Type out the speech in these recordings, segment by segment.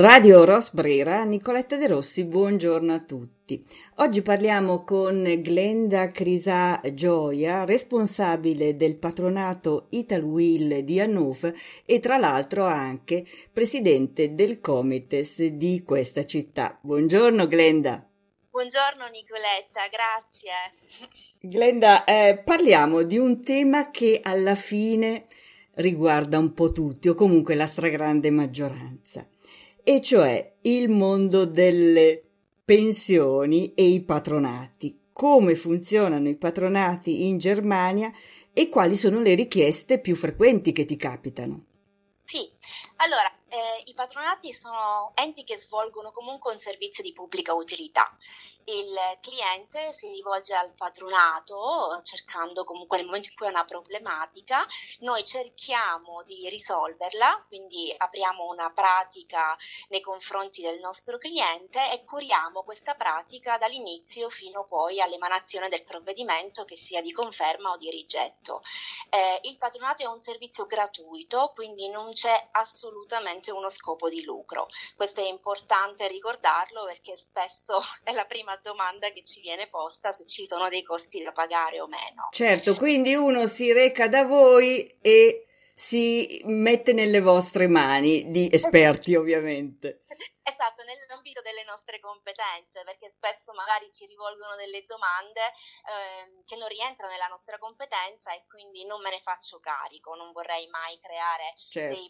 Radio Rosbrera, Nicoletta De Rossi, buongiorno a tutti. Oggi parliamo con Glenda Crisa Gioia, responsabile del patronato Italwill di Hannover e tra l'altro anche presidente del Comites di questa città. Buongiorno Glenda. Buongiorno Nicoletta, grazie. Glenda, eh, parliamo di un tema che alla fine riguarda un po' tutti o comunque la stragrande maggioranza e cioè il mondo delle pensioni e i patronati. Come funzionano i patronati in Germania e quali sono le richieste più frequenti che ti capitano? Sì, allora eh, i patronati sono enti che svolgono comunque un servizio di pubblica utilità il cliente si rivolge al patronato cercando comunque nel momento in cui ha una problematica, noi cerchiamo di risolverla, quindi apriamo una pratica nei confronti del nostro cliente e curiamo questa pratica dall'inizio fino poi all'emanazione del provvedimento che sia di conferma o di rigetto. Eh, il patronato è un servizio gratuito, quindi non c'è assolutamente uno scopo di lucro. Questo è importante ricordarlo perché spesso è la prima domanda che ci viene posta se ci sono dei costi da pagare o meno. Certo, quindi uno si reca da voi e si mette nelle vostre mani di esperti ovviamente. Esatto, nell'ambito delle nostre competenze, perché spesso magari ci rivolgono delle domande eh, che non rientrano nella nostra competenza e quindi non me ne faccio carico, non vorrei mai creare certo. dei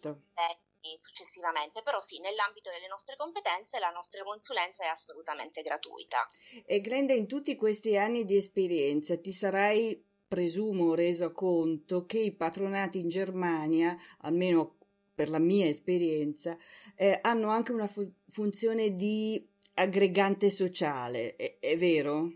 successivamente, però sì, nell'ambito delle nostre competenze la nostra consulenza è assolutamente gratuita. E Glenda, in tutti questi anni di esperienza ti sarai, presumo, reso conto che i patronati in Germania, almeno per la mia esperienza, eh, hanno anche una fu- funzione di aggregante sociale, è, è vero?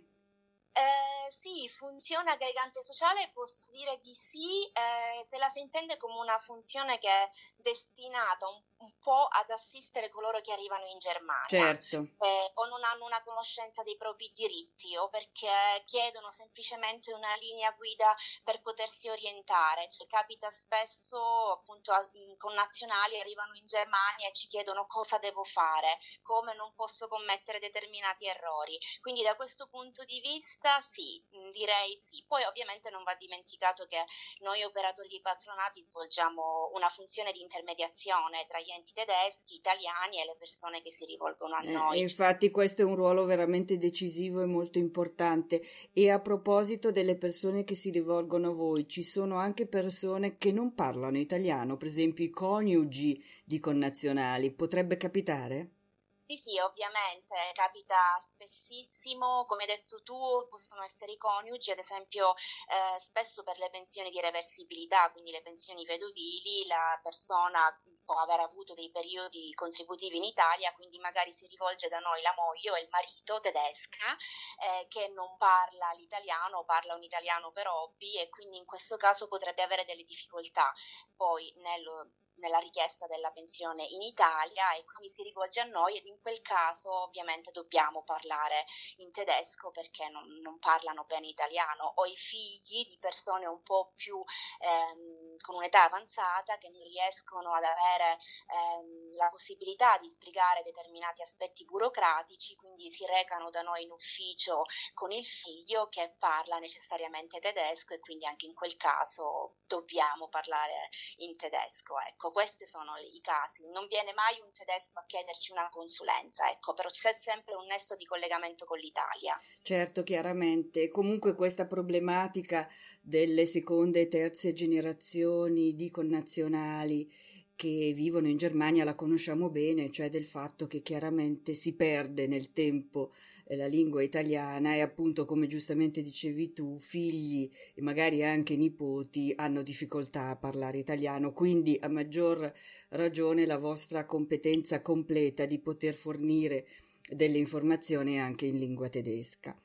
Sì, funzione aggregante sociale posso dire di sì, eh, se la si intende come una funzione che è destinata un, un po' ad assistere coloro che arrivano in Germania certo. eh, o non hanno una conoscenza dei propri diritti o perché chiedono semplicemente una linea guida per potersi orientare. Cioè, capita spesso appunto con nazionali arrivano in Germania e ci chiedono cosa devo fare, come non posso commettere determinati errori. Quindi da questo punto di vista sì, direi sì. Poi ovviamente non va dimenticato che noi operatori patronati svolgiamo una funzione di intermediazione tra gli enti tedeschi, italiani e le persone che si rivolgono a eh, noi. Infatti questo è un ruolo veramente decisivo e molto importante. E a proposito delle persone che si rivolgono a voi, ci sono anche persone che non parlano italiano, per esempio i coniugi di connazionali. Potrebbe capitare? Sì, sì, ovviamente capita spessissimo, come hai detto tu, possono essere i coniugi, ad esempio eh, spesso per le pensioni di reversibilità, quindi le pensioni vedovili, la persona può aver avuto dei periodi contributivi in Italia, quindi magari si rivolge da noi la moglie o il marito tedesca eh, che non parla l'italiano, parla un italiano per hobby e quindi in questo caso potrebbe avere delle difficoltà. Poi nel nella richiesta della pensione in Italia e quindi si rivolge a noi ed in quel caso ovviamente dobbiamo parlare in tedesco perché non, non parlano bene italiano. O i figli di persone un po' più ehm, con un'età avanzata che non riescono ad avere ehm, la possibilità di spiegare determinati aspetti burocratici quindi si recano da noi in ufficio con il figlio che parla necessariamente tedesco e quindi anche in quel caso dobbiamo parlare in tedesco ecco questi sono i casi. Non viene mai un tedesco a chiederci una consulenza, ecco, però c'è sempre un nesso di collegamento con l'Italia. Certo, chiaramente. Comunque questa problematica delle seconde e terze generazioni di connazionali che vivono in Germania la conosciamo bene, cioè del fatto che chiaramente si perde nel tempo eh, la lingua italiana e appunto come giustamente dicevi tu, figli e magari anche nipoti hanno difficoltà a parlare italiano, quindi a maggior ragione la vostra competenza completa di poter fornire delle informazioni anche in lingua tedesca.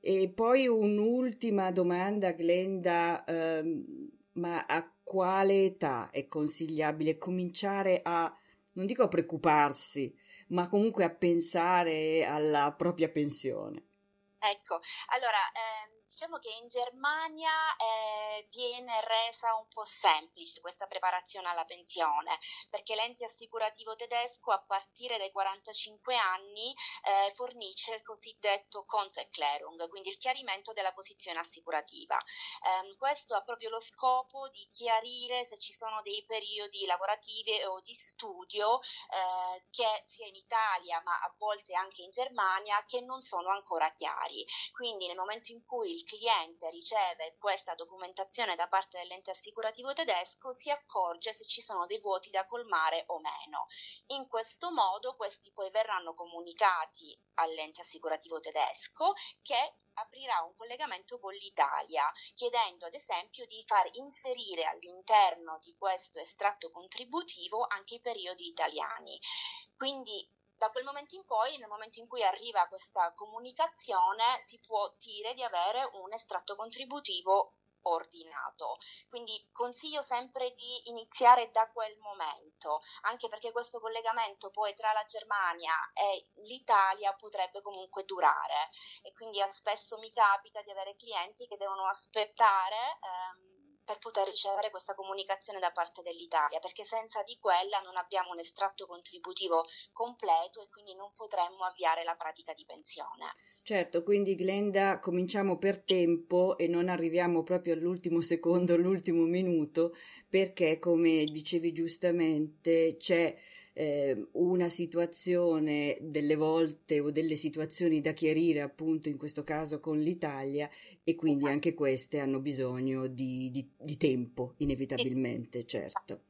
E poi un'ultima domanda, Glenda, ehm, ma a quale età è consigliabile cominciare a, non dico a preoccuparsi, ma comunque a pensare alla propria pensione. Ecco, allora, ehm, Diciamo che in Germania eh, viene resa un po' semplice questa preparazione alla pensione, perché l'ente assicurativo tedesco a partire dai 45 anni eh, fornisce il cosiddetto Konto Erklärung, quindi il chiarimento della posizione assicurativa. Eh, questo ha proprio lo scopo di chiarire se ci sono dei periodi lavorativi o di studio eh, che sia in Italia ma a volte anche in Germania che non sono ancora chiari. Quindi nel momento in cui il cliente riceve questa documentazione da parte dell'ente assicurativo tedesco si accorge se ci sono dei vuoti da colmare o meno. In questo modo questi poi verranno comunicati all'ente assicurativo tedesco che aprirà un collegamento con l'Italia, chiedendo ad esempio di far inserire all'interno di questo estratto contributivo anche i periodi italiani. Quindi da quel momento in poi, nel momento in cui arriva questa comunicazione, si può dire di avere un estratto contributivo ordinato. Quindi consiglio sempre di iniziare da quel momento, anche perché questo collegamento poi tra la Germania e l'Italia potrebbe comunque durare e quindi spesso mi capita di avere clienti che devono aspettare ehm, per poter ricevere questa comunicazione da parte dell'Italia, perché senza di quella non abbiamo un estratto contributivo completo e quindi non potremmo avviare la pratica di pensione. Certo, quindi Glenda cominciamo per tempo e non arriviamo proprio all'ultimo secondo, all'ultimo minuto, perché come dicevi giustamente c'è eh, una situazione delle volte o delle situazioni da chiarire appunto in questo caso con l'Italia e quindi anche queste hanno bisogno di, di, di tempo inevitabilmente, certo.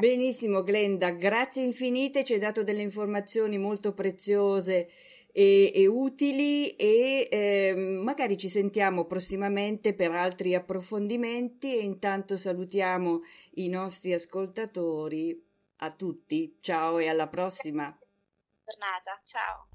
Benissimo Glenda, grazie infinite, ci hai dato delle informazioni molto preziose e, e utili e eh, magari ci sentiamo prossimamente per altri approfondimenti e intanto salutiamo i nostri ascoltatori a tutti, ciao e alla prossima. Giornata, ciao.